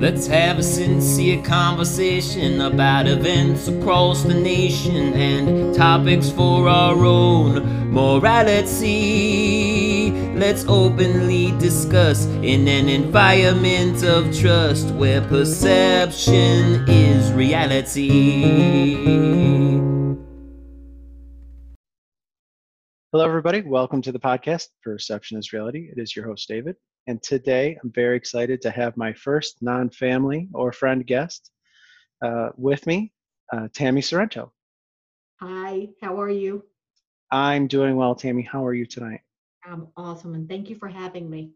Let's have a sincere conversation about events across the nation and topics for our own morality. Let's openly discuss in an environment of trust where perception is reality. Hello, everybody. Welcome to the podcast, Perception is Reality. It is your host, David. And today I'm very excited to have my first non family or friend guest uh, with me, uh, Tammy Sorrento. Hi, how are you? I'm doing well, Tammy. How are you tonight? I'm awesome, and thank you for having me.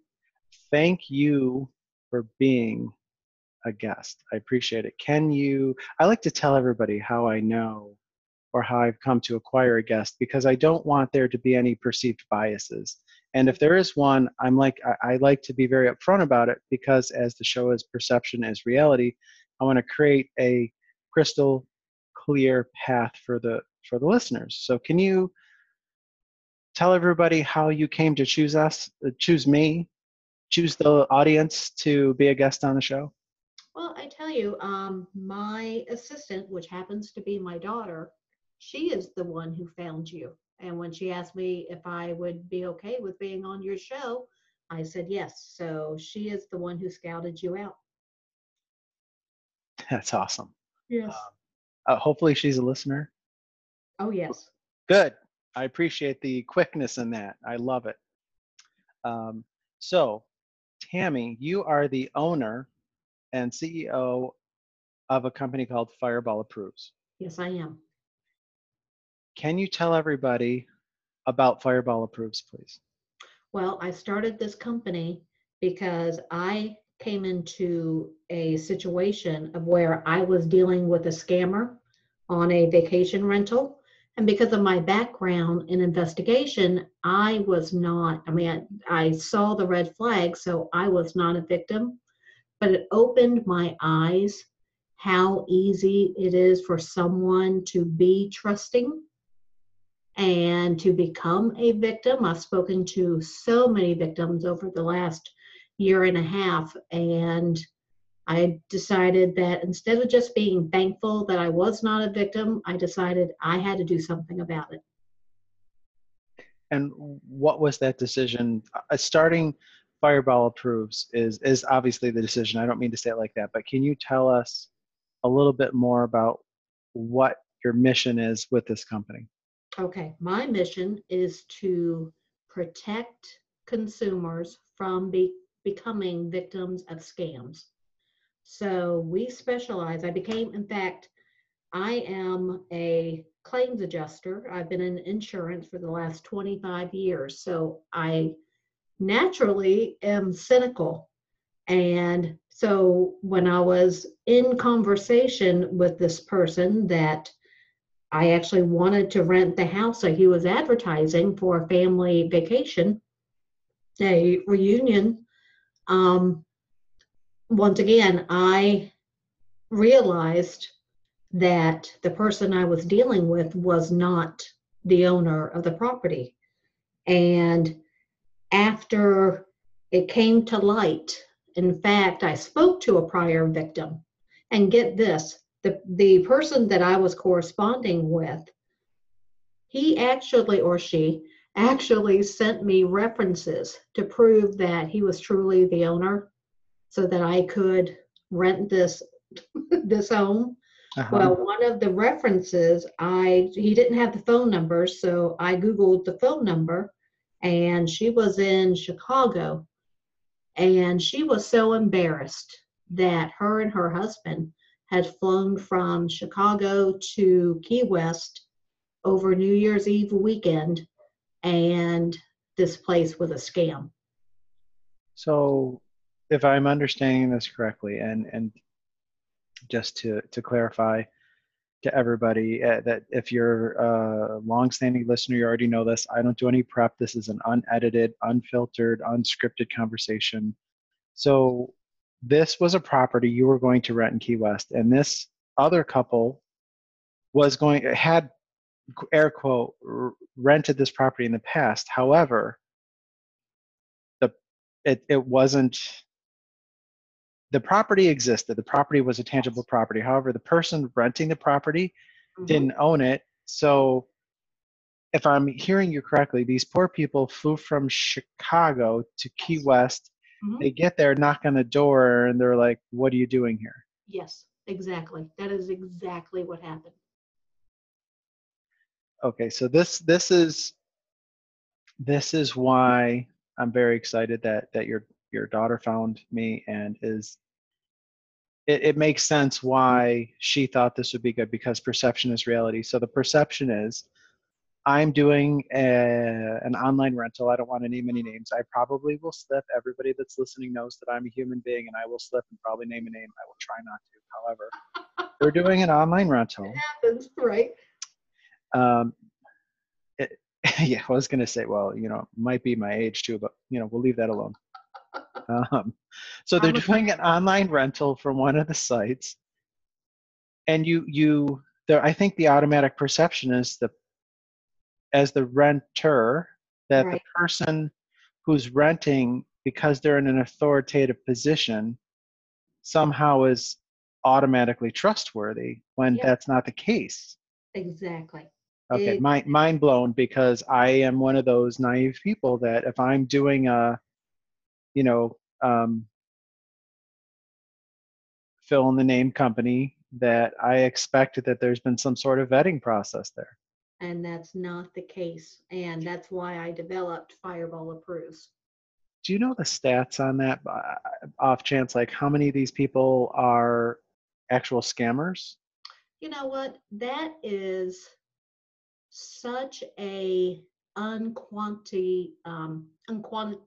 Thank you for being a guest. I appreciate it. Can you? I like to tell everybody how I know or how I've come to acquire a guest because I don't want there to be any perceived biases. And if there is one, I'm like I, I like to be very upfront about it because as the show is perception is reality, I want to create a crystal clear path for the for the listeners. So can you tell everybody how you came to choose us, uh, choose me, choose the audience to be a guest on the show? Well, I tell you, um, my assistant, which happens to be my daughter, she is the one who found you. And when she asked me if I would be okay with being on your show, I said yes. So she is the one who scouted you out. That's awesome. Yes. Um, uh, hopefully, she's a listener. Oh, yes. Good. I appreciate the quickness in that. I love it. Um, so, Tammy, you are the owner and CEO of a company called Fireball Approves. Yes, I am. Can you tell everybody about Fireball Approves, please? Well, I started this company because I came into a situation of where I was dealing with a scammer on a vacation rental. And because of my background in investigation, I was not, I mean, I, I saw the red flag, so I was not a victim. But it opened my eyes how easy it is for someone to be trusting and to become a victim. I've spoken to so many victims over the last year and a half, and I decided that instead of just being thankful that I was not a victim, I decided I had to do something about it. And what was that decision? Uh, starting Fireball Approves is is obviously the decision. I don't mean to say it like that, but can you tell us a little bit more about what your mission is with this company? Okay, my mission is to protect consumers from be, becoming victims of scams. So we specialize. I became, in fact, I am a claims adjuster. I've been in insurance for the last 25 years. So I naturally am cynical. And so when I was in conversation with this person that I actually wanted to rent the house that he was advertising for a family vacation, a reunion. Um, once again, I realized that the person I was dealing with was not the owner of the property. And after it came to light, in fact, I spoke to a prior victim. And get this the the person that I was corresponding with, he actually or she actually sent me references to prove that he was truly the owner so that I could rent this this home. Uh-huh. Well, one of the references I he didn't have the phone number, so I googled the phone number and she was in Chicago and she was so embarrassed that her and her husband had flown from Chicago to Key West over New Year's Eve weekend, and this place was a scam. So, if I'm understanding this correctly, and and just to to clarify to everybody uh, that if you're a long-standing listener, you already know this. I don't do any prep. This is an unedited, unfiltered, unscripted conversation. So this was a property you were going to rent in Key West, and this other couple was going had air quote rented this property in the past. However, the it it wasn't the property existed. The property was a tangible property. However, the person renting the property Mhm. didn't own it. So, if I'm hearing you correctly, these poor people flew from Chicago to Key West. Mhm. They get there, knock on the door, and they're like, "What are you doing here?" Yes, exactly. That is exactly what happened. Okay, so this this is this is why I'm very excited that that your your daughter found me and is it, it makes sense why she thought this would be good because perception is reality. So the perception is I'm doing a, an online rental. I don't want to name any names. I probably will slip. Everybody that's listening knows that I'm a human being and I will slip and probably name a name. I will try not to. However, we're doing an online rental. Happens, right? Um, it, yeah, I was going to say, well, you know, might be my age too, but you know, we'll leave that alone. Um, so they're doing an online rental from one of the sites, and you you there. I think the automatic perception is the as the renter that Right. the person who's renting because they're in an authoritative position somehow is automatically trustworthy when Yep. that's not the case. Exactly. Okay, It- mind mind blown because I am one of those naive people that if I'm doing a, you know, um, fill in the name company, that I expect that there's been some sort of vetting process there. And that's not the case. And that's why I developed Fireball Approves. Do you know the stats on that uh, off chance? Like how many of these people are actual scammers? You know what? That is such a unquanti um unquanti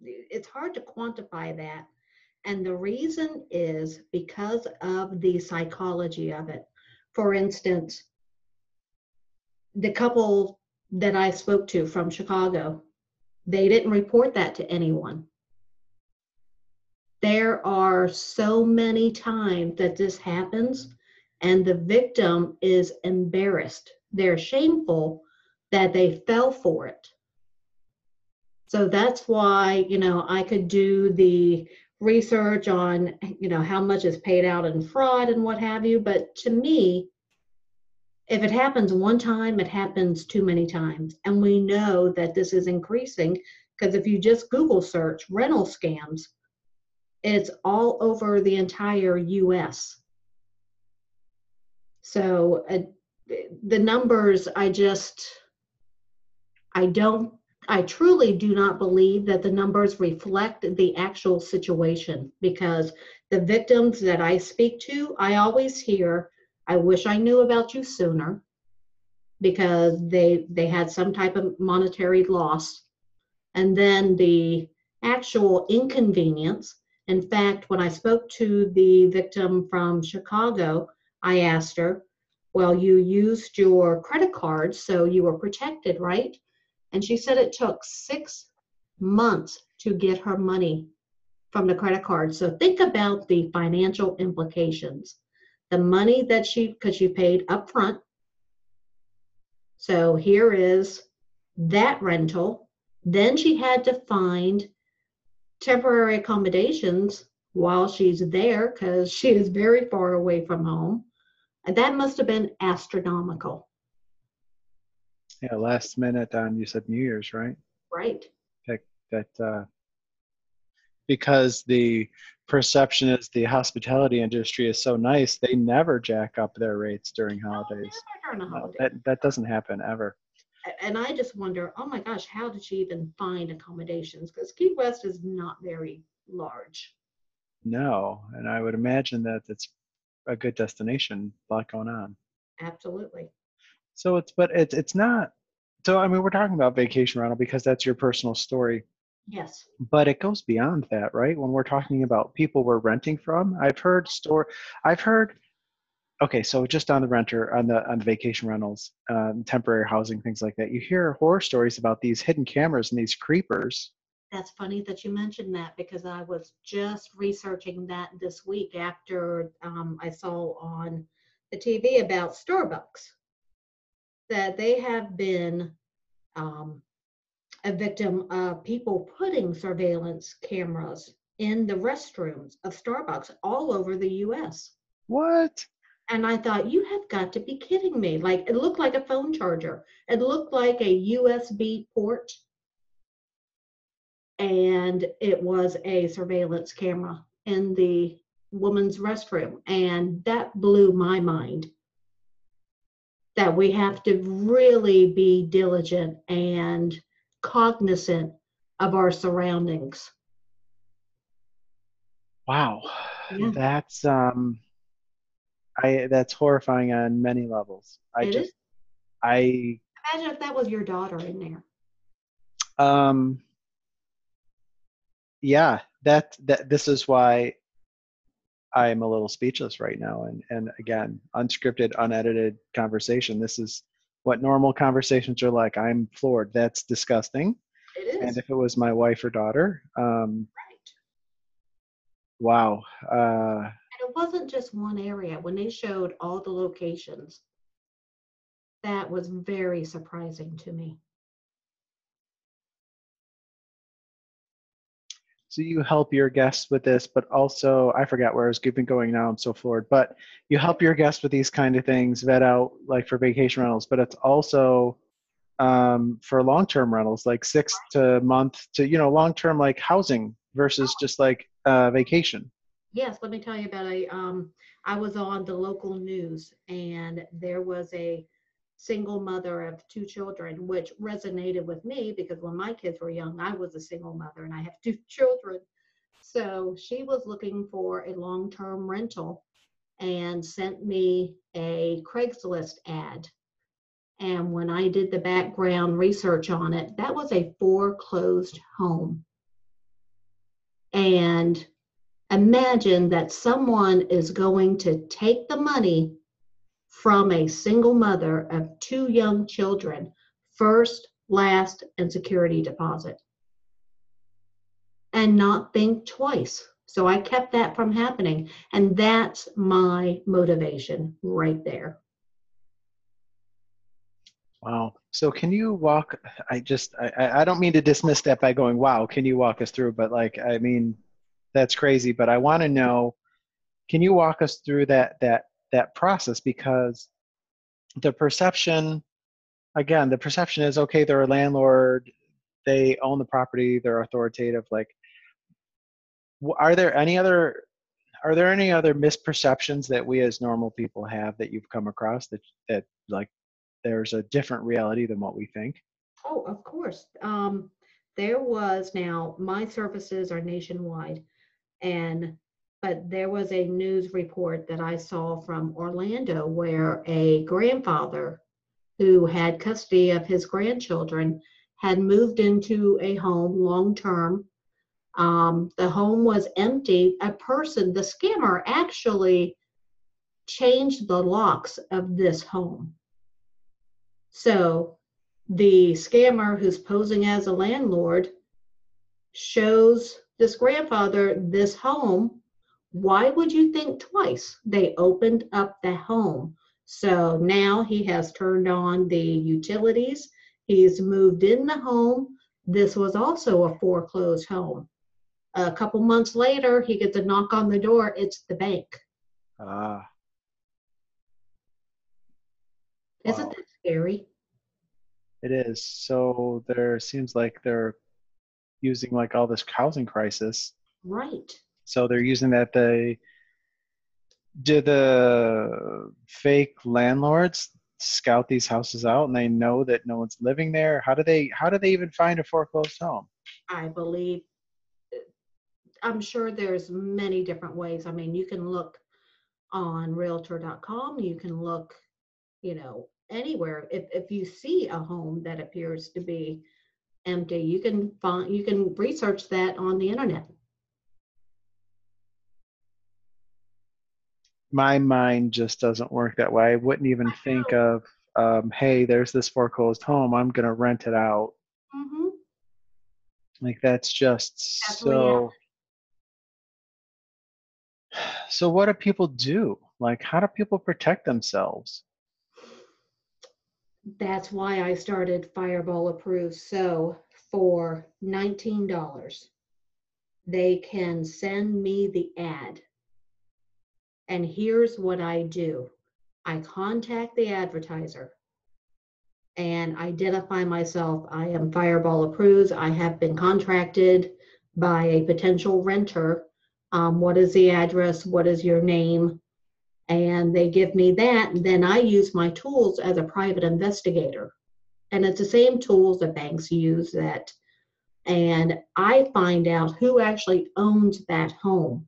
it's hard to quantify that. And the reason is because of the psychology of it. For instance, the couple that I spoke to from Chicago, they didn't report that to anyone. There are so many times that this happens, and the victim is embarrassed. They're shameful that they fell for it. So that's why, you know, I could do the research on, you know, how much is paid out in fraud and what have you. But to me, if it happens one time, it happens too many times. And we know that this is increasing because if you just Google search rental scams, it's all over the entire US. So uh, the numbers, I just, I don't, I truly do not believe that the numbers reflect the actual situation because the victims that I speak to, I always hear, I wish I knew about you sooner because they they had some type of monetary loss. And then the actual inconvenience in fact when i spoke to the victim from chicago i asked her well you used your credit card so you were protected right? And she said it took six months to get her money from the credit card. So think about the financial implications the money that she because she paid up front so here is that rental. Then she had to find temporary accommodations while she's there because she is very far away from home. And that must have been astronomical, Yeah, last minute on you said New Year's, right? right? that uh, because the perception is the hospitality industry is so nice, they never jack up their rates during oh, holidays. Never during a No, that that doesn't happen ever. And I just wonder, oh my gosh, how did she even find accommodations? Because Key West is not very large. No, and I would imagine that it's a good destination. A lot going on. Absolutely. So it's but it's it's not. So I mean, we're talking about vacation rental because that's your personal story. Yes. but it goes beyond that right when we're talking about people we're renting from i've heard store i've heard okay so just on the renter on the on the vacation rentals um, temporary housing things like that you hear horror stories about these hidden cameras and these creepers That's funny that you mentioned that because I was just researching that this week after um, I saw on the TV about Starbucks that they have been um, a victim of people putting surveillance cameras in the restrooms of Starbucks all over the US. What? And I thought, you have got to be kidding me. Like, it looked like a phone charger, it looked like a USB port. And it was a surveillance camera in the woman's restroom. And that blew my mind that we have to really be diligent and cognizant of our surroundings. Wow. Yeah. That's um I that's horrifying on many levels. I It just is. I Imagine if that was your daughter in there. um yeah, that that this is why I'm a little speechless right now and and again, unscripted, unedited conversation. This is what normal conversations are like. I'm floored. That's disgusting. It And if it was my wife or daughter, um Right. wow. Uh And it wasn't just one area. When they showed all the locations, that was very surprising to me. So you help your guests with this, but also I forgot where I was going now. I'm so floored. But you help your guests with these kind of things, vet out like for vacation rentals, but it's also um, for long-term rentals, like six to month to you know long-term like housing versus just like uh, vacation. Yes, let me tell you about a, um, I was on the local news and there was a single mother of two children, which resonated with me because when my kids were young, I was a single mother and I have two children. So she was looking for a long-term rental and sent me a Craigslist ad. And when I did the background research on it, that was a foreclosed home. And imagine that someone is going to take the money from a single mother of two young children, first, last, and security deposit, and not think twice. So I kept that from happening. And that's my motivation right there. Wow. So can you walk? I just I, I don't mean to dismiss that by going, wow. Can you walk us through? But like I mean, that's crazy. But I want to know, can you walk us through that that that process because the perception, again, the perception is okay. They're a landlord. They own the property. They're authoritative. Like, are there any other? Are there any other misperceptions that we as normal people have that you've come across that that like there's a different reality than what we think. Oh, of course. Um, there was now, my services are nationwide. And, but there was a news report that I saw from Orlando where a grandfather who had custody of his grandchildren had moved into a home long term. Um, the home was empty. A person, the scammer actually changed the locks of this home. So the scammer who's posing as a landlord shows this grandfather this home. Why would you think twice? They opened up the home. So now he has turned on the utilities. He's moved in the home. This was also a foreclosed home. A couple months later, he gets a knock on the door. It's the bank. Ah, Isn't Wow. that scary? it is. So there seems like they're using like all this housing crisis. Right. So they're using that they do the fake landlords scout these houses out and they know that no one's living there. How do they how do they even find a foreclosed home? I believe, I'm sure there's many different ways. I mean, you can look on realtor.com, you can look, you know, anywhere. If, if you see a home that appears to be empty, you can find, you can research that on the internet. My mind just doesn't work that way. I wouldn't even think of um, hey, there's this foreclosed home. I'm gonna rent it out. Mhm. Like that's just so. So what do people do? Like, how do people protect themselves? That's why I started Fireball Approved. So for $19, they can send me the ad. And here's what I do I contact the advertiser and identify myself. I am Fireball approved. I have been contracted by a potential renter. Um, what is the address? What is your name? And they give me that. And then I use my tools as a private investigator. And it's the same tools that banks use that. And I find out who actually owns that home.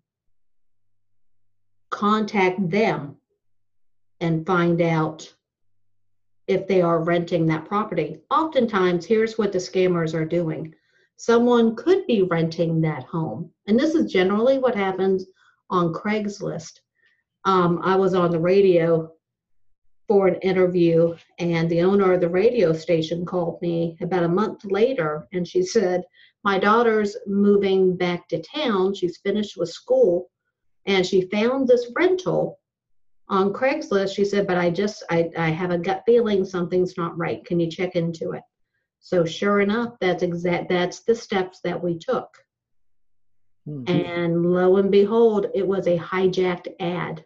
Contact them and find out if they are renting that property. Oftentimes, here's what the scammers are doing someone could be renting that home. And this is generally what happens on Craigslist. Um, I was on the radio for an interview, and the owner of the radio station called me about a month later, and she said, My daughter's moving back to town. She's finished with school, and she found this rental on Craigslist. She said, But I just, I, I have a gut feeling something's not right. Can you check into it? So sure enough, that's exact that's the steps that we took. Mm-hmm. And lo and behold, it was a hijacked ad.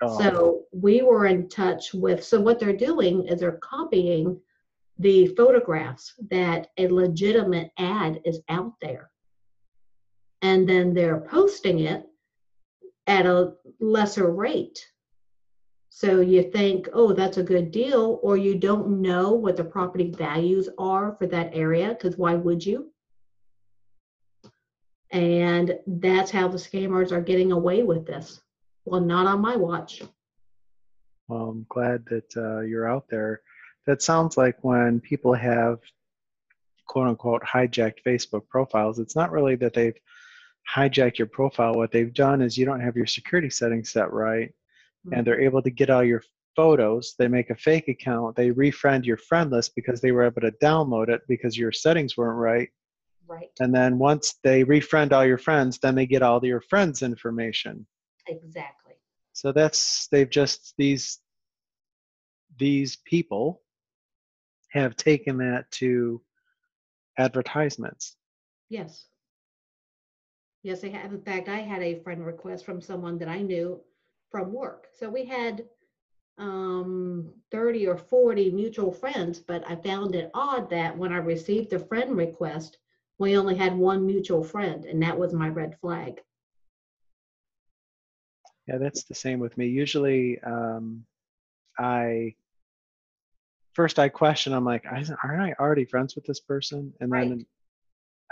Oh. So we were in touch with so what they're doing is they're copying the photographs that a legitimate ad is out there. And then they're posting it at a lesser rate. So you think, oh, that's a good deal, or you don't know what the property values are for that area, because why would you? And that's how the scammers are getting away with this. Well, not on my watch. Well, I'm glad that uh, you're out there. That sounds like when people have quote unquote hijacked Facebook profiles, it's not really that they've hijacked your profile. What they've done is you don't have your security settings set right hmm. and they're able to get all your photos. They make a fake account. They refriend your friend list because they were able to download it because your settings weren't right. Right. And then once they refriend all your friends, then they get all your friends' information. Exactly. So that's they've just these these people have taken that to advertisements. Yes. Yes, I have. In fact, I had a friend request from someone that I knew from work. So we had um, 30 or 40 mutual friends, but I found it odd that when I received the friend request, we only had one mutual friend, and that was my red flag. Yeah, that's the same with me. Usually, um, I first I question. I'm like, aren't I already friends with this person? And then right.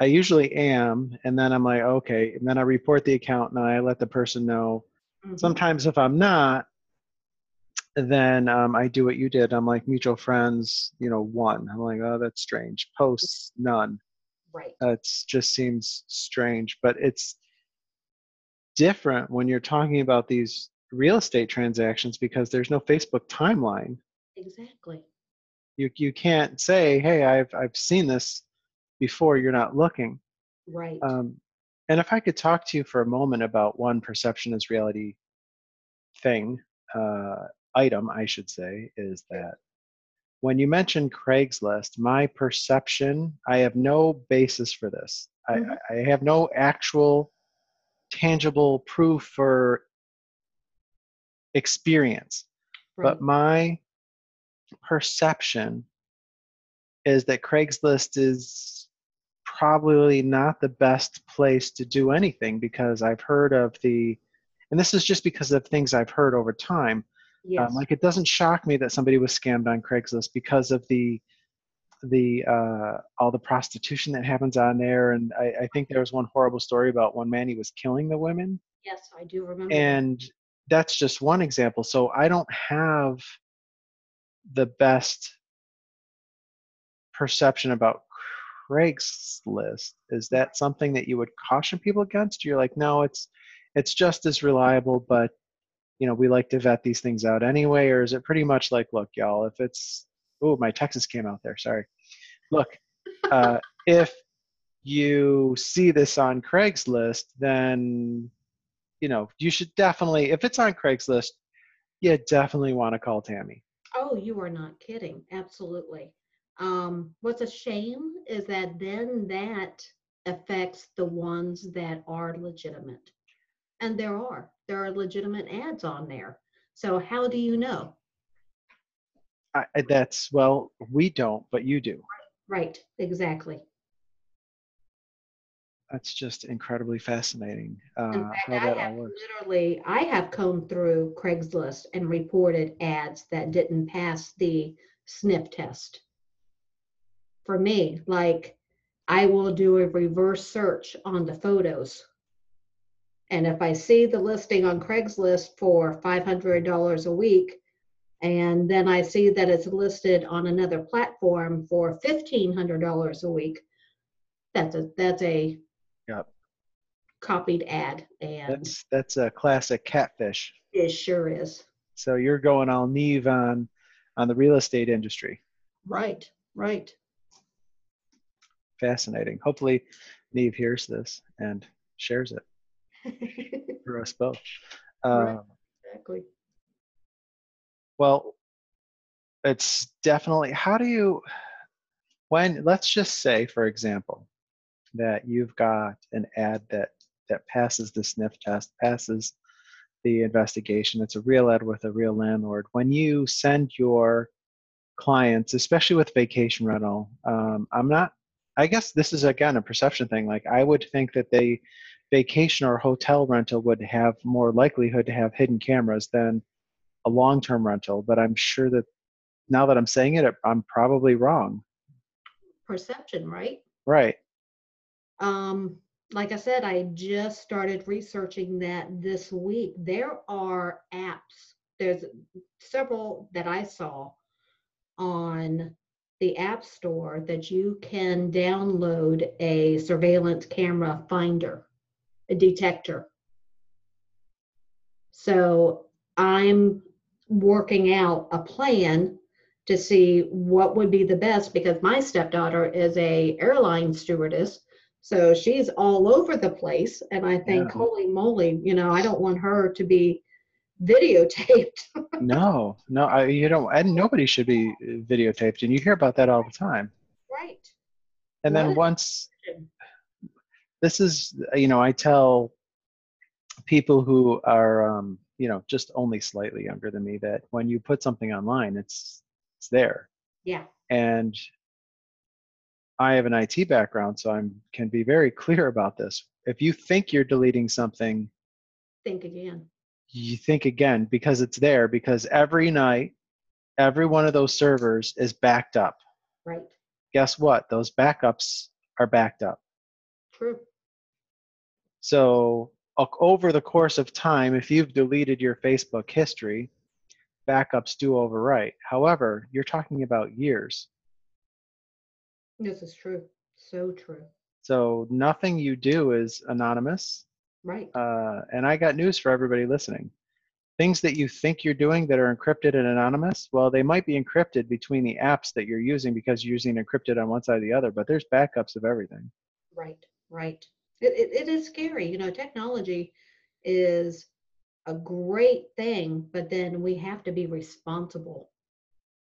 I usually am, and then I'm like, okay. And then I report the account, and I let the person know Mm-hmm. Sometimes if I'm not, then um, I do what you did. I'm like mutual friends, you know, one. I'm like, oh, that's strange. Posts, none. Right. That just seems strange, but it's different when you're talking about these real estate transactions because there's no Facebook timeline. Exactly. You you can't say, hey, I've I've seen this before. You're not looking. Right. Um, and if I could talk to you for a moment about one perception is reality thing, uh, item, I should say, is that when you mentioned Craigslist, my perception, I have no basis for this. Mm-hmm. I, I have no actual tangible proof for experience. Right. But my perception is that Craigslist is probably not the best place to do anything because I've heard of the, and this is just because of things I've heard over time. Um, yes. Um, like it doesn't shock me that somebody was scammed on Craigslist because of the the uh, all the prostitution that happens on there, and I, I think there was one horrible story about one man he was killing the women. Yes, I do remember. And that. that's just one example. So I don't have the best perception about Craigslist. Is that something that you would caution people against? You're like, no, it's it's just as reliable, but you know, we like to vet these things out anyway, or is it pretty much like, look, y'all, if it's oh, my Texas came out there, sorry. Look, uh, if you see this on Craigslist, then you know, you should definitely if it's on Craigslist, you definitely want to call Tammy. Oh, you are not kidding. Absolutely. Um, what's a shame is that then that affects the ones that are legitimate. And there are. There are legitimate ads on there. So how do you know? I, that's well, we don't, but you do. Right, exactly. That's just incredibly fascinating. Uh, In fact, how I that all have works. literally, I have combed through Craigslist and reported ads that didn't pass the sniff test. For me, like I will do a reverse search on the photos. And if I see the listing on Craigslist for $500 a week, and then I see that it's listed on another platform for $1,500 a week, that's a, that's a Yep. copied ad and That's that's a classic catfish. it sure is. So you're going all Nev on on the real estate industry. Right, right. Fascinating. Hopefully, Nev hears this and shares it for us both. Um, exactly. Well, it's definitely. How do you? When let's just say, for example, that you've got an ad that that passes the sniff test, passes the investigation. It's a real ad with a real landlord. When you send your clients, especially with vacation rental, um, I'm not. I guess this is again a perception thing. Like I would think that they vacation or hotel rental would have more likelihood to have hidden cameras than a long-term rental. But I'm sure that now that I'm saying it, I'm probably wrong. Perception, right? Right. Um, like I said, I just started researching that this week. There are apps, there's several that I saw on the App Store that you can download a surveillance camera finder, a detector. So I'm working out a plan to see what would be the best because my stepdaughter is a airline stewardess so she's all over the place and i think Yeah. holy moly you know i don't want her to be videotaped No, no, I, you don't, and nobody should be videotaped, and you hear about that all the time. right And then What? once, this is, you know, I tell people who are, um, you know, just only slightly younger than me that when you put something online, it's it's there. yeah And I have an IT background, so I'm can be very clear about this. If you think you're deleting something, think again you think again because it's there because every night every one of those servers is backed up. Right. Guess what? Those backups are backed up. True. So over the course of time if you've deleted your facebook history backups do overwrite. However you're talking about years. This is true. So true. So nothing you do is anonymous right uh, and I got news for everybody listening. Things that you think you're doing that are encrypted and anonymous, well, they might be encrypted between the apps that you're using because you're using encrypted on one side or the other, but there's backups of everything. right right it, it, it is scary you know technology is a great thing but then we have to be responsible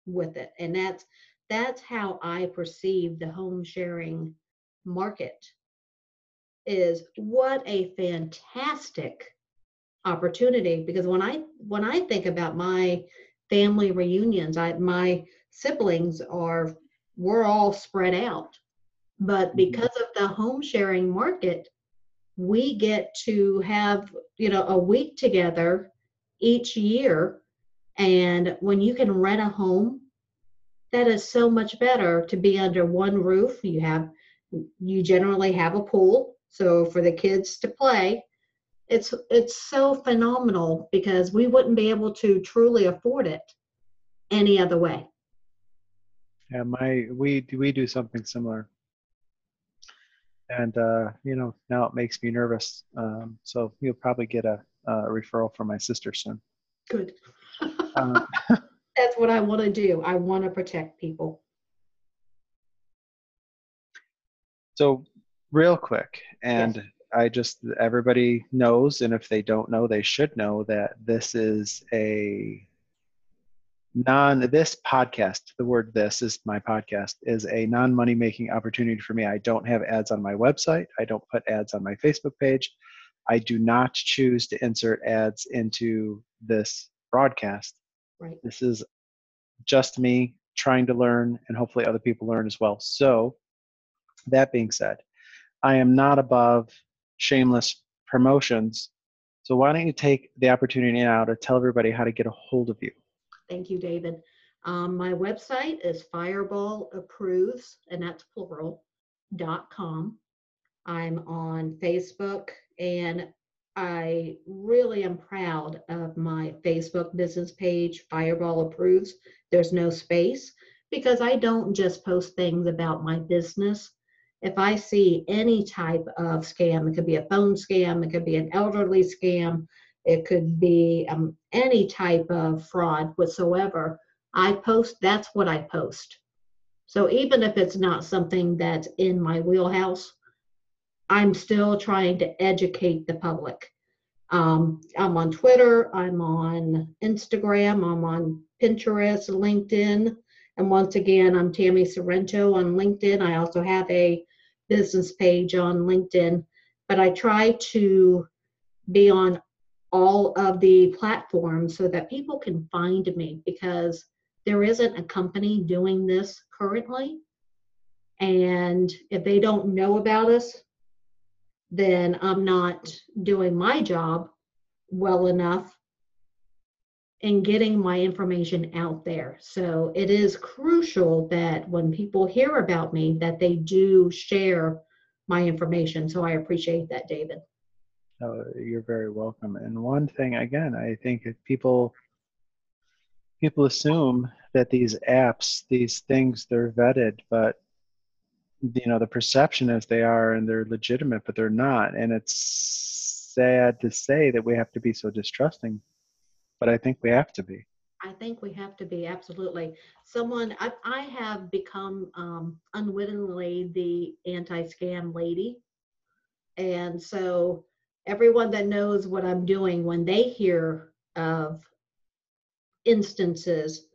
with it and that's that's how i perceive the home sharing market is what a fantastic opportunity because when i when i think about my family reunions i my siblings are we're all spread out. But Mhm. because of the home sharing market we get to have you know a week together each year. And when you can rent a home that is so much better to be under one roof. You have you generally have a pool so for the kids to play it's it's so phenomenal because we wouldn't be able to truly afford it any other way Yeah, my we we do something similar, and uh, you know now it makes me nervous. Um, so you'll probably get a, a referral from my sister soon. good Um, that's what i want to do i want to protect people So, real quick, and I just everybody knows, and if they don't know, they should know that this is a non this podcast the word this is my podcast is a non money making opportunity for me. I don't have ads on my website. I don't put ads on my facebook page. I do not choose to insert ads into this broadcast. Right. this is just me trying to learn and hopefully other people learn as well. So that being said i am not above shameless promotions so why don't you take the opportunity now to tell everybody how to get a hold of you Thank you, David. Um, my website is Fireball Approves, and that's plural, dot com. I'm on Facebook, and I really am proud of my Facebook business page, Fireball Approves. There's no space because I don't just post things about my business. If I see any type of scam, it could be a phone scam, it could be an elderly scam, it could be um, any type of fraud whatsoever. I post, that's what I post. So even if it's not something that's in my wheelhouse, I'm still trying to educate the public. Um, I'm on Twitter, I'm on Instagram, I'm on Pinterest, LinkedIn. And once again, I'm Tammy Sorrento on LinkedIn. I also have a business page on LinkedIn, but I try to be on all of the platforms so that people can find me because there isn't a company doing this currently. And if they don't know about us, then I'm not doing my job well enough in getting my information out there. So it is crucial that when people hear about me that they do share my information. So I appreciate that, David. Oh, you're very welcome. And one thing, again, I think if people people assume that these apps, these things, they're vetted, but you know the perception is they are and they're legitimate, but they're not. And it's sad to say that we have to be so distrusting, but I think we have to be. I think we have to be absolutely. Someone I, I have become um, unwittingly the anti-scam lady, and so everyone that knows what I'm doing, when they hear of instances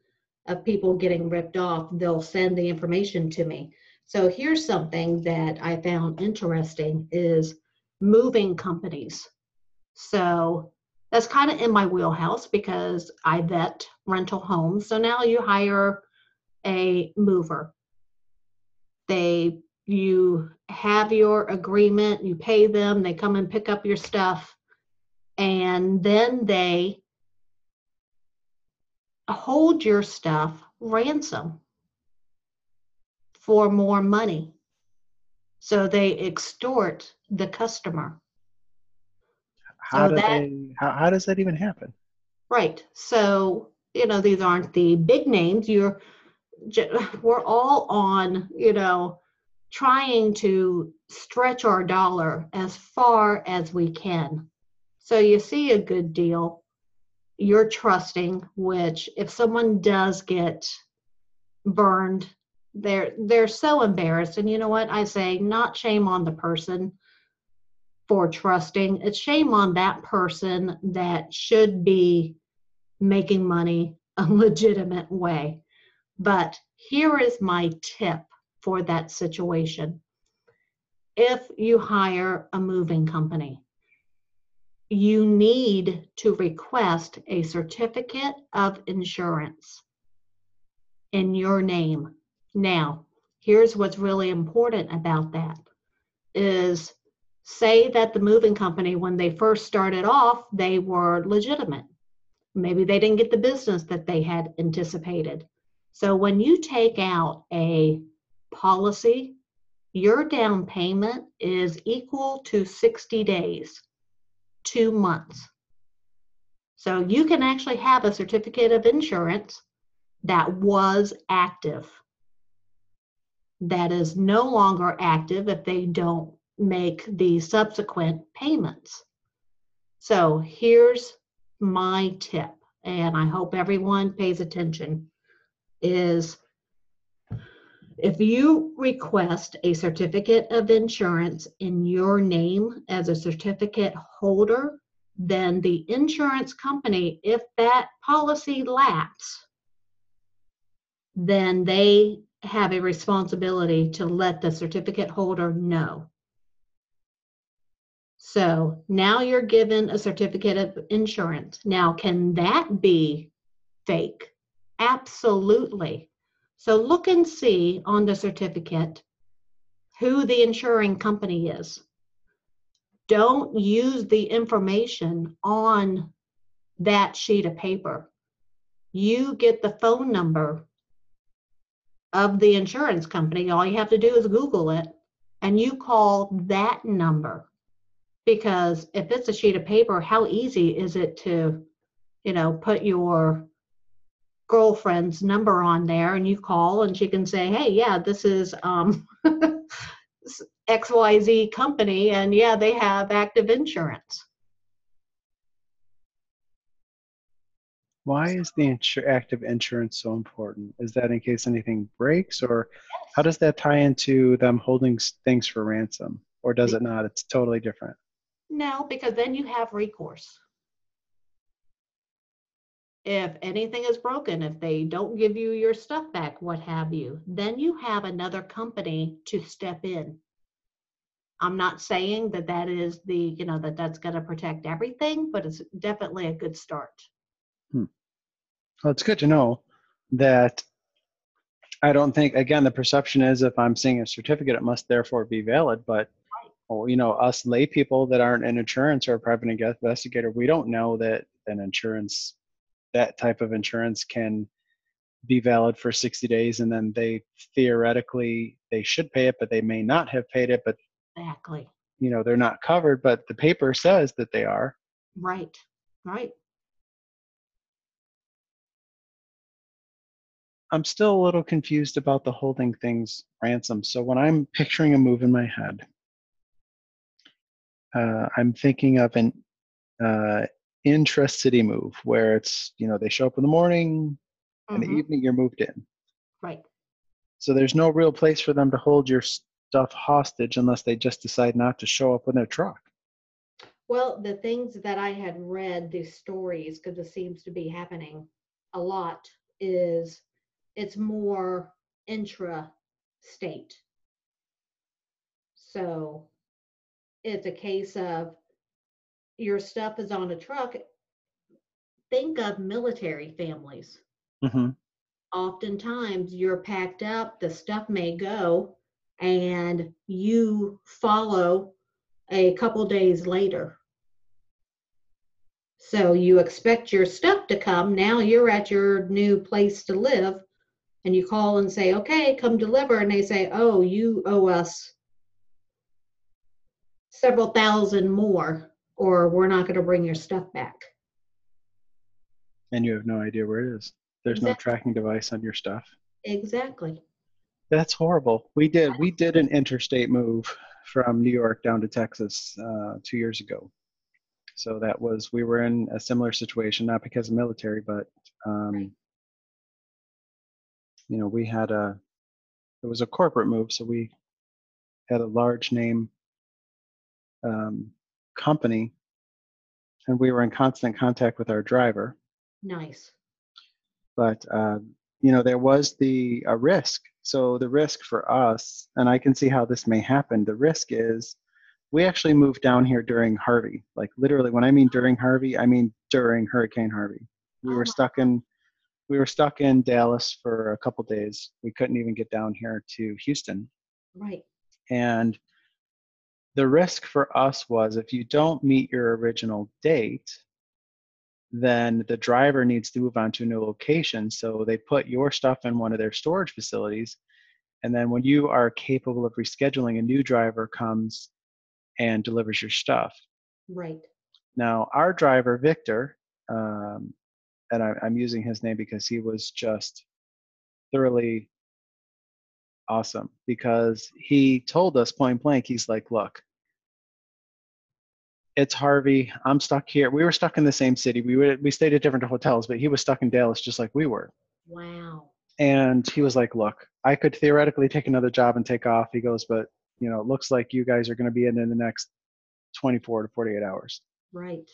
of people getting ripped off, they'll send the information to me. So here's something that I found interesting is moving companies. So that's kind of in my wheelhouse because I vet rental homes. So now you hire a mover. They you have your agreement, you pay them, they come and pick up your stuff, and then they hold your stuff ransom for more money. So they extort the customer. How So do that- they how, how does that even happen? Right. So, you know, these aren't the big names. You're, we're all on, you know, trying to stretch our dollar as far as we can. So you see a good deal, you're trusting, which if someone does get burned, they're they're so embarrassed. And you know what? I say not shame on the person for trusting. It's shame on that person that should be making money a legitimate way. But here is my tip for that situation. If you hire a moving company, you need to request a certificate of insurance in your name. Now, here's what's really important about that is say that the moving company when they first started off, they were legitimate. Maybe they didn't get the business that they had anticipated. So when you take out a policy, your down payment is equal to 60 days, two months. So you can actually have a certificate of insurance that was active, that is no longer active if they don't make the subsequent payments. So here's my tip, and I hope everyone pays attention, is if you request a certificate of insurance in your name as a certificate holder, then the insurance company, if that policy lapse, then they have a responsibility to let the certificate holder know. So now you're given a certificate of insurance. Now, can that be fake? Absolutely. So look and see on the certificate who the insuring company is. Don't use the information on that sheet of paper. You get the phone number of the insurance company. All you have to do is Google it and you call that number. Because if it's a sheet of paper, how easy is it to, you know, put your girlfriend's number on there and you call and she can say, hey, yeah, this is um, XYZ company and yeah, they have active insurance. Why is the insur- active insurance so important? Is that in case anything breaks, or how does that tie into them holding things for ransom, or does it not? It's totally different. No, because then you have recourse. If anything is broken, if they don't give you your stuff back, what have you, then you have another company to step in. I'm not saying that that is the, you know, that that's going to protect everything, but it's definitely a good start. Hmm. Well, it's good to know that I don't think, again, the perception is if I'm seeing a certificate, it must therefore be valid. But, well, you know, us lay people that aren't in insurance or a private investigator, we don't know that an insurance, that type of insurance can be valid for 60 days and then they theoretically they should pay it but they may not have paid it but Exactly. you know they're not covered but the paper says that they are Right. Right. I'm still a little confused about the holding things ransom. So when I'm picturing a move in my head, uh, I'm thinking of an uh, intra-city move where it's you know they show up in the morning, in the Mhm. evening you're moved in. Right. So there's no real place for them to hold your stuff hostage unless they just decide not to show up in their truck. Well, the things that I had read, these stories, because it seems to be happening a lot, is it's more intra state. So it's a case of your stuff is on a truck. Think of military families. hmm Oftentimes you're packed up, the stuff may go, and you follow a couple days later. So you expect your stuff to come. Now you're at your new place to live, and you call and say, okay, come deliver. And they say, oh, you owe us several thousand more, or we're not going to bring your stuff back. And you have no idea where it is. There's no tracking device on your stuff. Exactly. That's horrible. We did we did an interstate move from New York down to Texas uh, two years ago. So that was we were in a similar situation, not because of military, but um, you know we had a it was a corporate move, so we had a large name um, company, and we were in constant contact with our driver. Nice. but uh, you know there was the a risk so the risk for us and i can see how this may happen the risk is we actually moved down here during harvey like literally when i mean during harvey i mean during hurricane harvey we Oh, were stuck in we were stuck in dallas for a couple days we couldn't even get down here to houston Right. and the risk for us was if you don't meet your original date, then the driver needs to move on to a new location. So they put your stuff in one of their storage facilities. And then when you are capable of rescheduling, a new driver comes and delivers your stuff. Right. Now, our driver, Victor, um, and I, I'm using his name because he was just thoroughly awesome because he told us point blank, he's like, look, it's Harvey. I'm stuck here. We were stuck in the same city. We were, we stayed at different hotels, but he was stuck in Dallas just like we were. Wow. And he was like, look, I could theoretically take another job and take off. He goes, but you know, it looks like you guys are going to be in in the next 24 to 48 hours. Right.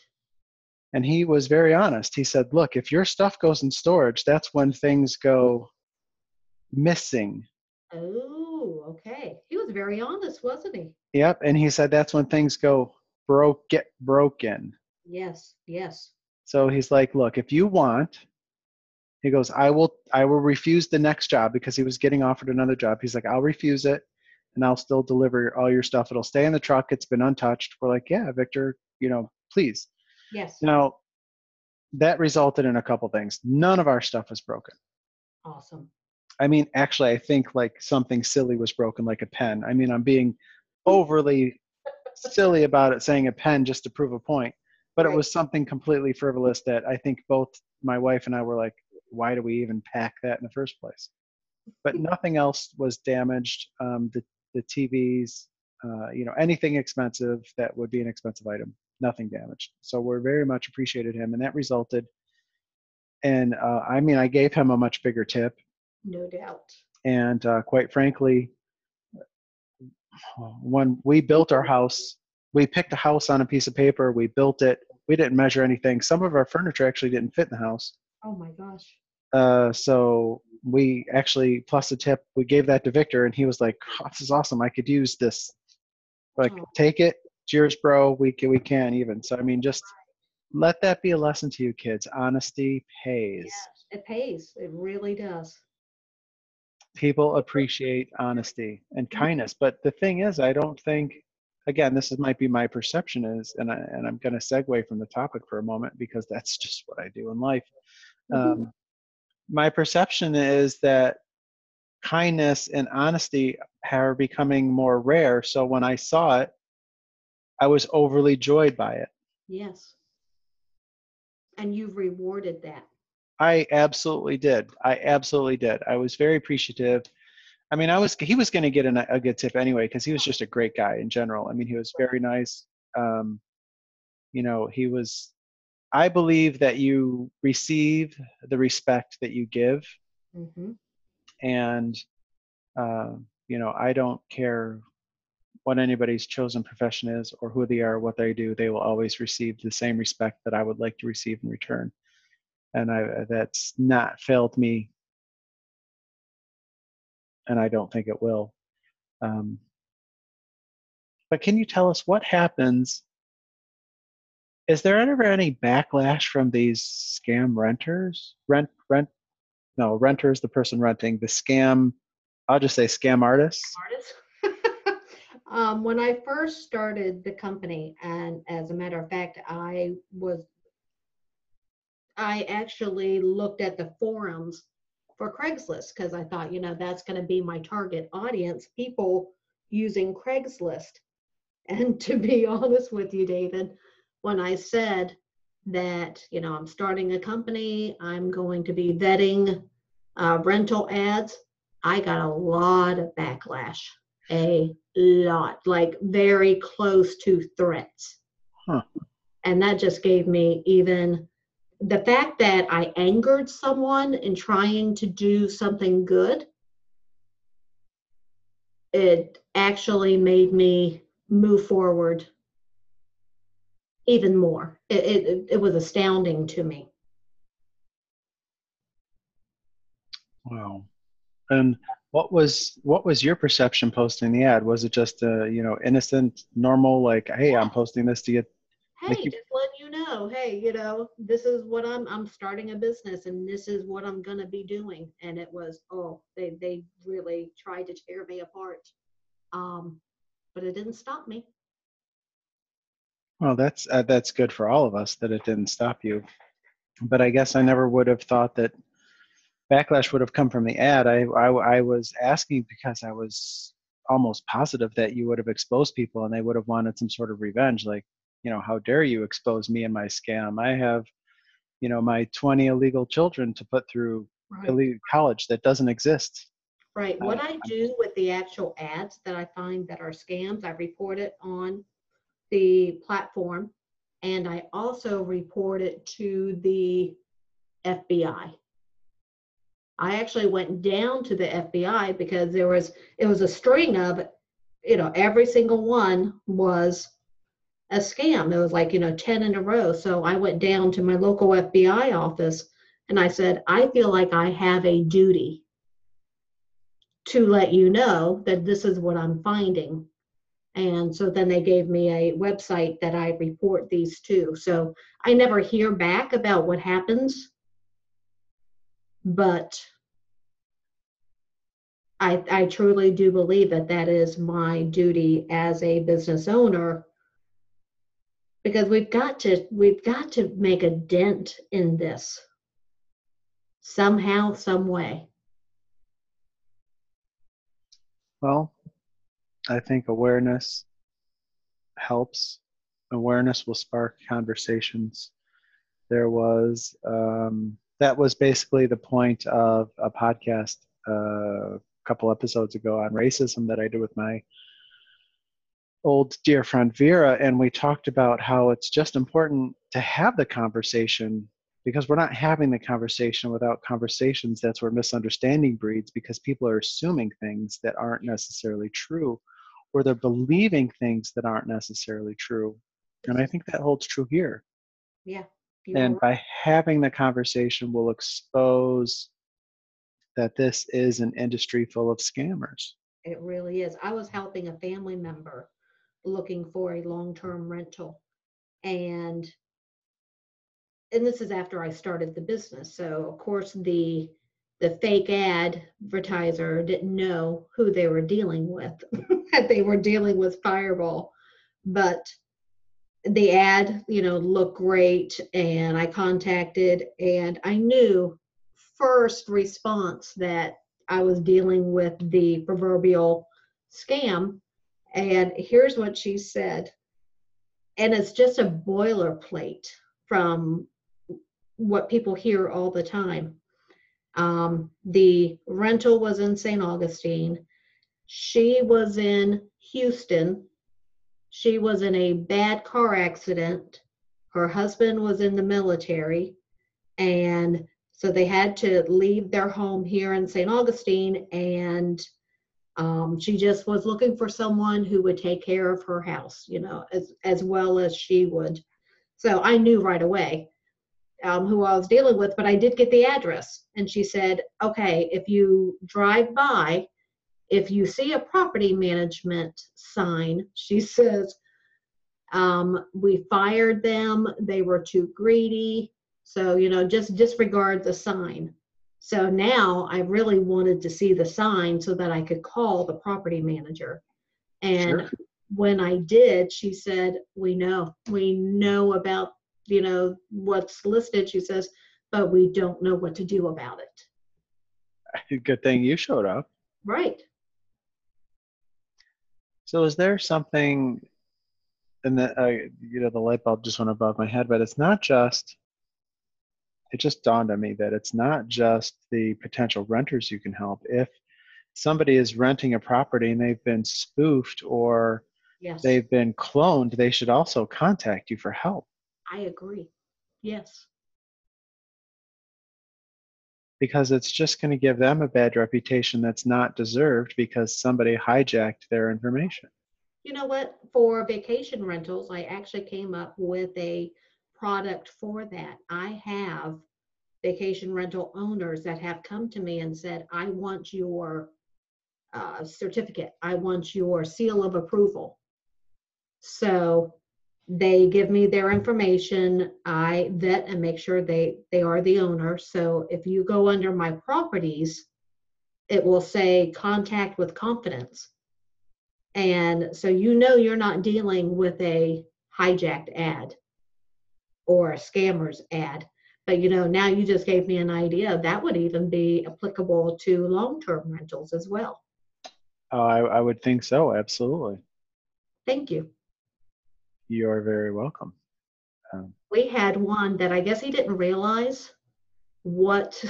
And he was very honest. He said, look, if your stuff goes in storage, that's when things go missing. Oh, okay. He was very honest, wasn't he? Yep. And he said that's when things go broke, get broken. Yes, yes. So he's like, look, if you want, he goes, I will, I will refuse the next job because he was getting offered another job. He's like, I'll refuse it and I'll still deliver all your stuff. It'll stay in the truck. It's been untouched. We're like, yeah, Victor, you know, please. Yes. Now, that resulted in a couple things. None of our stuff was broken. Awesome. I mean, actually, I think like something silly was broken, like a pen. I mean, I'm being overly silly about it, saying a pen just to prove a point, but it was something completely frivolous that I think both my wife and I were like, why do we even pack that in the first place? But nothing else was damaged. Um, the the TVs, uh, you know, anything expensive that would be an expensive item, nothing damaged. So we're very much appreciated him, and that resulted. And uh, I mean, I gave him a much bigger tip, No doubt. and uh, quite frankly, when we built our house, we picked a house on a piece of paper. We built it. We didn't measure anything. Some of our furniture actually didn't fit in the house. Oh my gosh. Uh, so we actually, plus a tip, we gave that to Victor, and he was like, oh, "This is awesome. I could use this. Like, Oh. take it. Cheers, bro. We can, we can even. So I mean, just let that be a lesson to you, kids. Honesty pays. Yes, it pays. It really does. People appreciate honesty and kindness but the thing is i don't think again this is might be my perception is and, I, and i'm going to segue from the topic for a moment because that's just what i do in life um, my perception is that kindness and honesty are becoming more rare so when i saw it i was overly joyed by it Yes. And you've rewarded that. I absolutely did. I absolutely did. I was very appreciative. I mean, I was he was going to get an, a good tip anyway because he was just a great guy in general. I mean, he was very nice. Um, you know, he was. I believe that you receive the respect that you give, hmm and uh, you know, I don't care what anybody's chosen profession is or who they are, what they do. They will always receive the same respect that I would like to receive in return and I that's not failed me, and I don't think it will. Um, but can you tell us what happens? Is there ever any backlash from these scam renters? Rent, rent, no, renters, the person renting, the scam, I'll just say scam artists. Artist. um, when I first started the company, and as a matter of fact, I was, I actually looked at the forums for Craigslist because I thought, you know, that's going to be my target audience, people using Craigslist. And to be honest with you, David, when I said that, you know, I'm starting a company, I'm going to be vetting uh, rental ads, I got a lot of backlash, a lot, like very close to threats. Huh. And that just gave me even the fact that I angered someone in trying to do something good. It actually made me move forward even more. It, it, it was astounding to me. Wow. And what was what was your perception posting the ad? Was it just a you know innocent, normal like, hey, I'm posting this to get hey Like you- know hey you know this is what i'm i'm starting a business and this is what i'm to be doing and it was oh they they really tried to tear me apart um but it didn't stop me Well, that's uh, that's good for all of us that it didn't stop you. But I guess I never would have thought that backlash would have come from the ad. I I, I was asking because I was almost positive that you would have exposed people and they would have wanted some sort of revenge. Like, you know, how dare you expose me and my scam? I have, you know, my 20 illegal children to put through right illegal college that doesn't exist. right what Uh, i do with the actual ads that i find that are scams i report it on the platform and i also report it to the fbi I actually went down to the FBI because there was it was a string of you know every single one was a scam. It was like you know 10 in a row. So I went down to my local FBI office and I said, I feel like I have a duty to let you know that this is what I'm finding. And so then they gave me a website that I report these to. So I never hear back about what happens, but I, I truly do believe that that is my duty as a business owner because we've got to we've got to make a dent in this somehow some way Well, I think awareness helps. Awareness will spark conversations. There was, um, that was basically the point of a podcast uh, a couple episodes ago on racism that I did with my old dear friend Vera. And we talked about how it's just important to have the conversation because we're not having the conversation without conversations that's where misunderstanding breeds because people are assuming things that aren't necessarily true or they're believing things that aren't necessarily true and i think that holds true here yeah and right. by having the conversation we'll expose that this is an industry full of scammers it really is i was helping a family member looking for a long-term rental and and this is after I started the business. So of course the the fake advertiser didn't know who they were dealing with, that they were dealing with Fireball. But the ad, you know, looked great and I contacted and I knew first response that I was dealing with the proverbial scam. And here's what she said. And it's just a boilerplate from what people hear all the time. Um, the rental was in St. Augustine. She was in Houston. She was in a bad car accident. Her husband was in the military. And so they had to leave their home here in St. Augustine. And um, she just was looking for someone who would take care of her house, you know, as, as well as she would. So I knew right away um, who I was dealing with, but I did get the address. And she said, okay, if you drive by, if you see a property management sign, she says, um, we fired them, they were too greedy. So, you know, just disregard the sign. So now I really wanted to see the sign so that I could call the property manager. And sure. when I did, she said, We know, we know about you know what's listed she says but we don't know what to do about it good thing you showed up right so is there something and the uh, you know the light bulb just went above my head but it's not just it just dawned on me that it's not just the potential renters you can help if somebody is renting a property and they've been spoofed or yes. they've been cloned they should also contact you for help I agree. Yes. Because it's just going to give them a bad reputation that's not deserved because somebody hijacked their information. You know what? For vacation rentals, I actually came up with a product for that. I have vacation rental owners that have come to me and said, I want your uh, certificate, I want your seal of approval. So they give me their information. I vet and make sure they they are the owner. So if you go under my properties it will say contact with confidence. And so you know you're not dealing with a hijacked ad or a scammer's ad but you know now you just gave me an idea that would even be applicable to long-term rentals as well oh i, I would think so absolutely thank you you're very welcome. Um, we had one that I guess he didn't realize what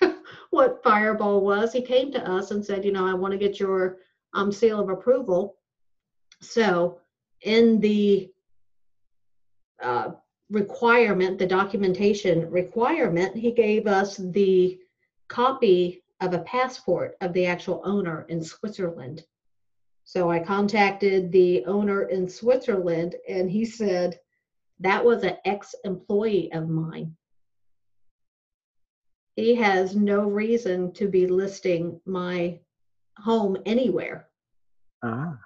what Fireball was. He came to us and said, you know, I want to get your um, seal of approval. So in the uh, requirement, the documentation requirement, he gave us the copy of a passport of the actual owner in Switzerland. So I contacted the owner in Switzerland and he said, that was an ex employee of mine. He has no reason to be listing my home anywhere. Ah.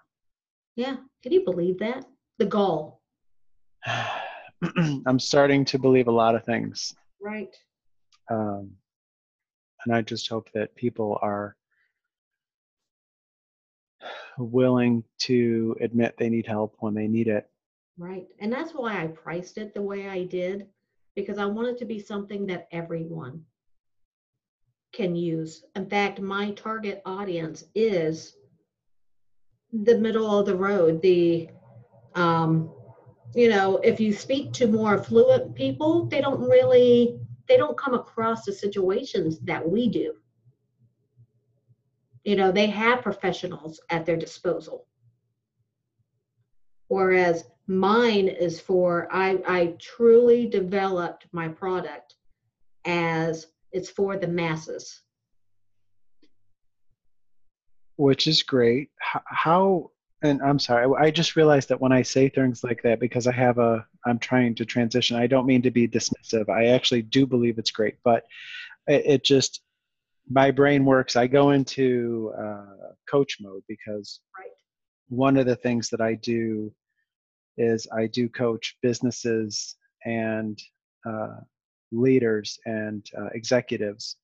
Yeah, can you believe that? The goal. I'm starting to believe a lot of things. Right. Um, and I just hope that people are willing to admit they need help when they need it. Right. And that's why I priced it the way I did, because I want it to be something that everyone can use. In fact, my target audience is the middle of the road, the um, you know, if you speak to more fluent people, they don't really they don't come across the situations that we do. You know, they have professionals at their disposal. Whereas mine is for I I truly developed my product as it's for the masses. Which is great. How and I'm sorry, I just realized that when I say things like that, because I have a, I'm trying to transition. I don't mean to be dismissive. I actually do believe it's great, but it, it just, my brain works. I go into uh, coach mode because right. one of the things that I do is I do coach businesses and uh, leaders and uh, executives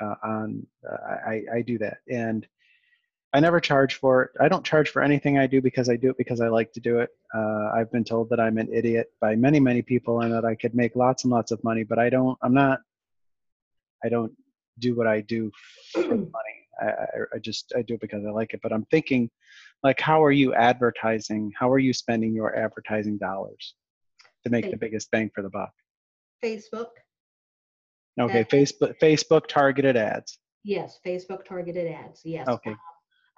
uh, on. Uh, I, I do that and I never charge for it. I don't charge for anything I do because I do it because I like to do it. Uh, I've been told that I'm an idiot by many, many people and that I could make lots and lots of money, but I don't, I'm not, I don't do what I do for the money. I, I, I just, I do it because I like it. But I'm thinking, like, how are you advertising? How are you spending your advertising dollars to make the biggest bang for the buck? Facebook. Okay, Facebook, Facebook targeted ads. Yes, Facebook targeted ads. Yes. Okay,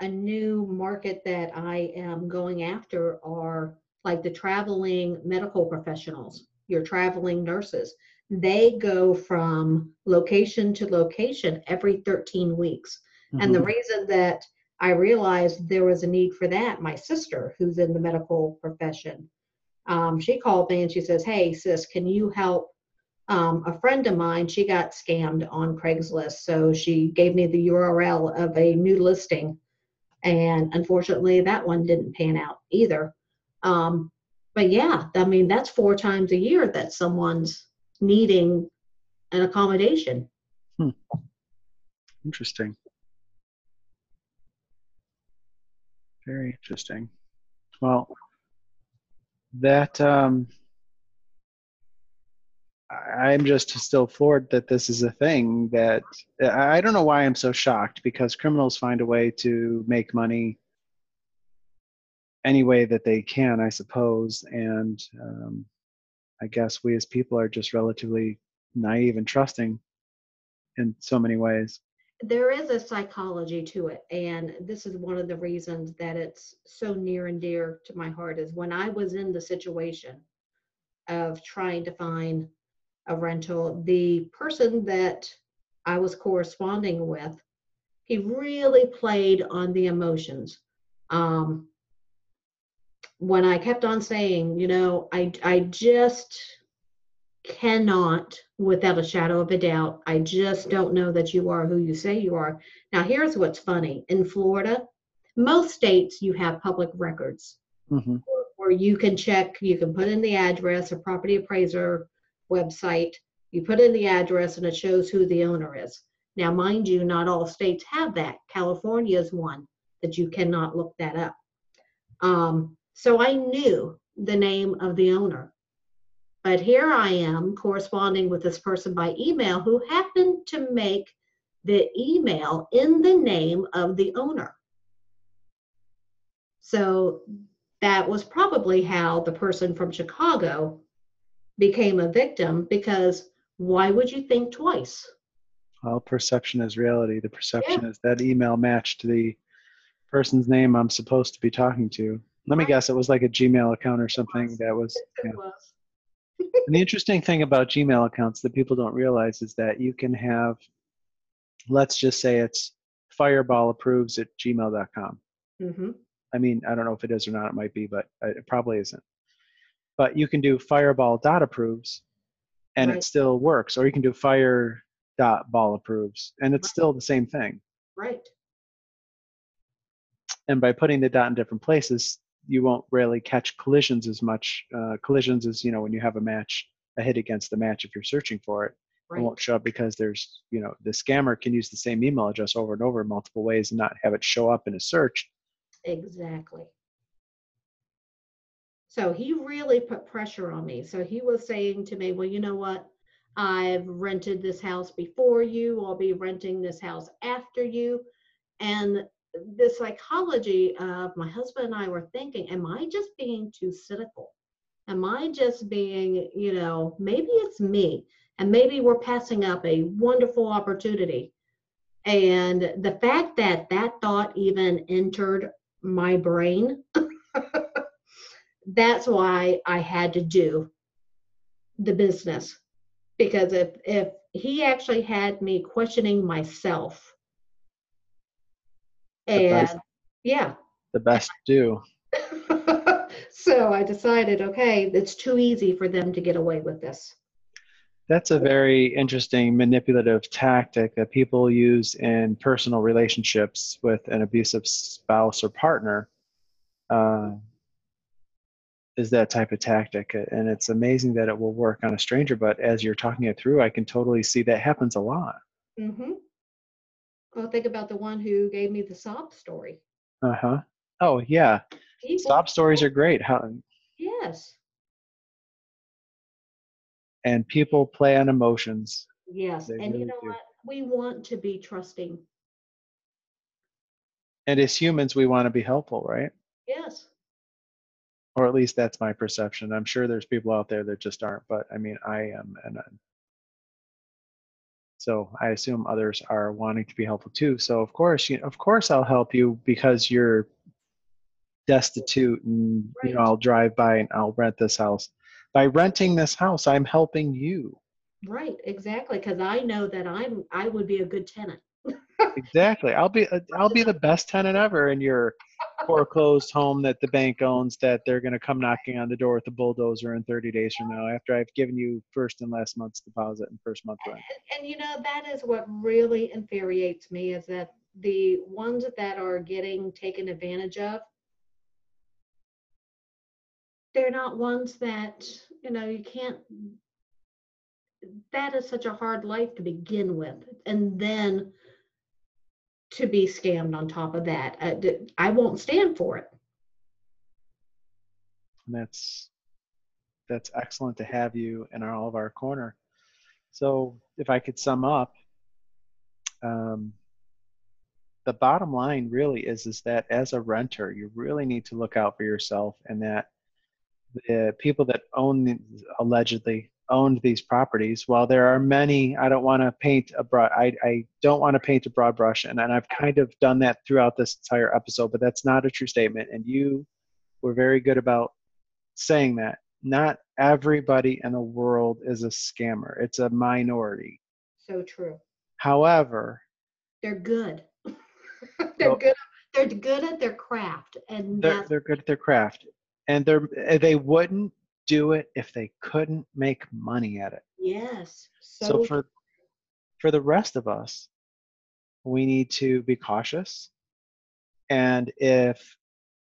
a new market that I am going after are like the traveling medical professionals, your traveling nurses. They go from location to location every 13 weeks. Mm-hmm. And the mm-hmm. reason that I realized there was a need for that, my sister, who's in the medical profession, um, she called me and she says, Hey, sis, can you help um, a friend of mine, she got scammed on Craigslist. So she gave me the URL of a new listing and unfortunately that one didn't pan out either. Um, but yeah i mean that's four times a year that someone's needing an accommodation. Hmm. interesting. Very interesting. Well that um, I'm just still floored that this is a thing that I don't know why I'm so shocked because criminals find a way to make money any way that they can, I suppose. And um, I guess we as people are just relatively naive and trusting in so many ways. There is a psychology to it. And this is one of the reasons that it's so near and dear to my heart is when I was in the situation of trying to find a rental, the person that I was corresponding with, he really played on the emotions. Um, when I kept on saying, you know, I, I just cannot, without a shadow of a doubt, I just don't know that you are who you say you are. Now, here's what's funny in Florida, most states you have public records mm-hmm. where, where you can check, you can put in the address, a property appraiser website, you put in the address and it shows who the owner is. Now, mind you, not all states have that. California is one that you cannot look that up. Um, so I knew the name of the owner. But here I am corresponding with this person by email who happened to make the email in the name of the owner. So that was probably how the person from Chicago became a victim because why would you think twice? Well, perception is reality. The perception yeah. is that email matched the person's name I'm supposed to be talking to. Let me guess, it was like a Gmail account or something that was. Yeah. was. and the interesting thing about Gmail accounts that people don't realize is that you can have, let's just say it's fireball approves at gmail.com. Mm-hmm. I mean, I don't know if it is or not, it might be, but it probably isn't but you can do fireball dot approves and right. it still works or you can do fire dot ball approves and it's right. still the same thing right And by putting the dot in different places, you won't really catch collisions as much. Uh, collisions is, you know, when you have a match, a hit against the match if you're searching for it. It won't show up because there's, you know, the scammer can use the same email address over and over in multiple ways and not have it show up in a search. Exactly. So he really put pressure on me. So he was saying to me, Well, you know what? I've rented this house before you. I'll be renting this house after you. And the psychology of my husband and I were thinking, Am I just being too cynical? Am I just being, you know, maybe it's me and maybe we're passing up a wonderful opportunity. And the fact that that thought even entered my brain, that's why I had to do the business. Because if if he actually had me questioning myself, The and best. yeah, The best do. so I decided, okay, it's too easy for them to get away with this. That's a very interesting manipulative tactic that people use in personal relationships with an abusive spouse or partner. Uh, is that type of tactic, and it's amazing that it will work on a stranger. But as you're talking it through, I can totally see that happens a lot. Mm-hmm. Well, think about the one who gave me the sob story. Uh huh. Oh yeah, People- sob stories are great. How Yes, and people play on emotions. yes, They and you know do. what? We want to be trusting. And as humans, we want to be helpful, right? Yes. Or at least that's my perception. I'm sure there's people out there that just aren't, but I mean, I am, and I'm, uh so I assume others are wanting to be helpful too. So of course, you, of course, I'll help you because you're destitute, and you know, I'll drive by and I'll rent this house. By renting this house, I'm helping you. Right, exactly. Because I know that I'm I would be a good tenant. Exactly. I'll be, uh, I'll be the best tenant ever in your foreclosed home that the bank owns. That they're going to come knocking on the door with a bulldozer in 30 days from now, after I've given you first and last month's deposit and first month rent. And, and you know that is what really infuriates me is that the ones that are getting taken advantage of, they're not ones that you know you can't. That is such a hard life to begin with, and then to be scammed on top of that. I won't stand for it. And that's that's excellent to have you in all of our corner. So if I could sum up, um, the bottom line really is is that as a renter, you really need to look out for yourself, and that the people that own the, allegedly owned these properties, while there are many, I don't want to paint a broad, I, I don't want to paint a broad brush, and, and I've kind of done that throughout this entire episode, but that's not a true statement, and you were very good about saying that not everybody in the world is a scammer it's a minority So true. however They're good. they're good. They're good at their craft, and they're, they're good at their craft and they're they wouldn't do it if they couldn't make money at it. Yes. So, so for for the rest of us we need to be cautious. And if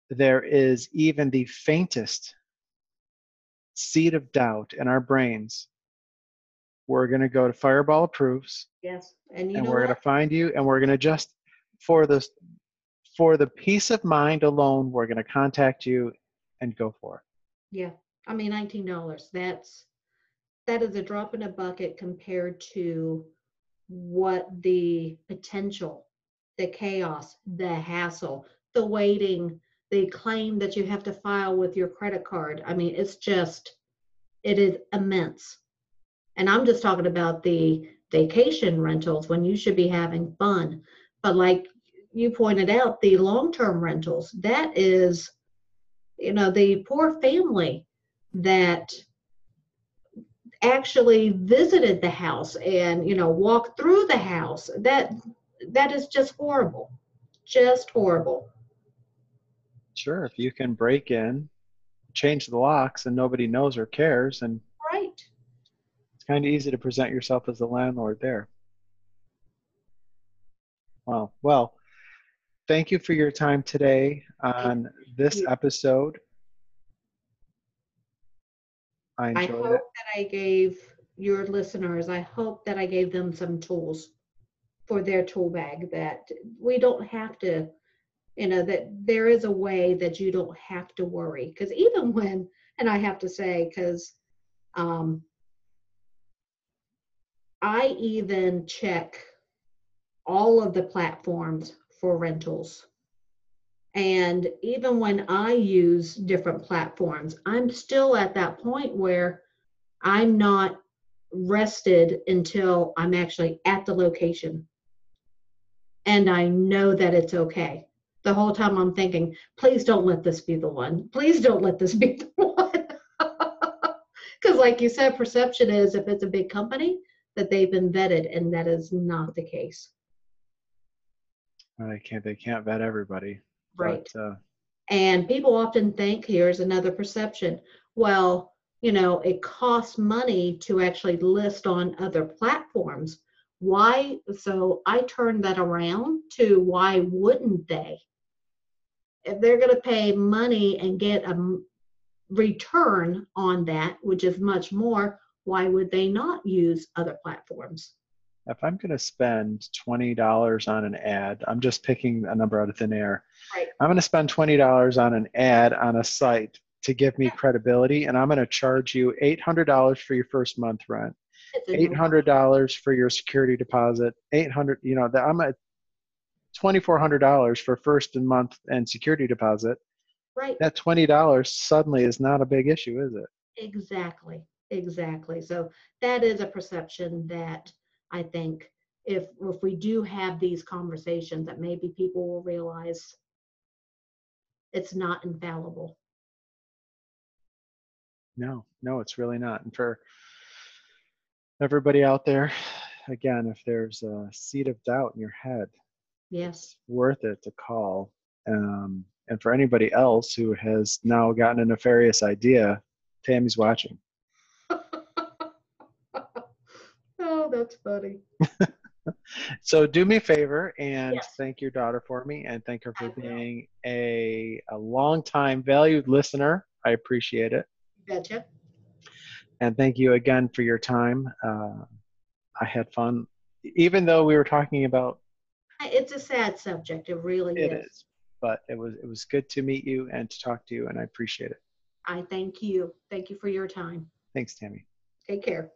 there is even the faintest seed of doubt in our brains we're going to go to fireball approves. Yes, and you and we're going to find you and we're going to just for the for the peace of mind alone we're going to contact you and go for it. Yeah, I mean, nineteen dollars. That's that is a drop in a bucket compared to what the potential, the chaos, the hassle, the waiting, the claim that you have to file with your credit card. I mean, it's just, it is immense. And I'm just talking about the vacation rentals when you should be having fun. But like you pointed out, the long-term rentals, that is, you know, the poor family that actually visited the house and you know walked through the house that that is just horrible just horrible. Sure if you can break in change the locks and nobody knows or cares and right. it's kind of easy to present yourself as the landlord there. Wow well thank you for your time today on this episode. I I enjoyed hope it. that I gave your listeners, I hope that I gave them some tools for their tool bag that we don't have to, you know, that there is a way that you don't have to worry. Because even when, and I have to say, because um, I even check all of the platforms for rentals. And even when I use different platforms, I'm still at that point where I'm not rested until I'm actually at the location. And I know that it's okay. The whole time I'm thinking, please don't let this be the one. Please don't let this be the one. Because, like you said, perception is if it's a big company, that they've been vetted, and that is not the case. I can't. They can't vet everybody. Right. But, uh, And people often think here's another perception. Well, you know, it costs money to actually list on other platforms. Why? So I turned that around to why wouldn't they? If they're going to pay money and get a return on that, which is much more, why would they not use other platforms? If I'm going to spend twenty dollars on an ad, I'm just picking a number out of thin air. Right. I'm going to spend twenty dollars on an ad on a site to give me credibility, and I'm going to charge you eight hundred dollars for your first month rent, eight hundred dollars for your security deposit, eight hundred. You know, that I'm at twenty four hundred dollars for first and month and security deposit. Right. That twenty dollars suddenly is not a big issue, is it? Exactly, exactly. So that is a perception that I think if if we do have these conversations, that maybe people will realize it's not infallible. No, no, it's really not. And for everybody out there, again, if there's a seed of doubt in your head, Yes. worth it to call. Um, and for anybody else who has now gotten a nefarious idea, Tammy's watching. Oh, that's funny. So do me a favor and Yes. thank your daughter for me and thank her for being a, a long time valued listener. I appreciate it. Betcha. And thank you again for your time. Uh, I had fun. Even though we were talking about It's a sad subject. It really it is. is, but it was it was good to meet you and to talk to you, and I appreciate it. I thank you. Thank you for your time. Thanks, Tammy. Take care.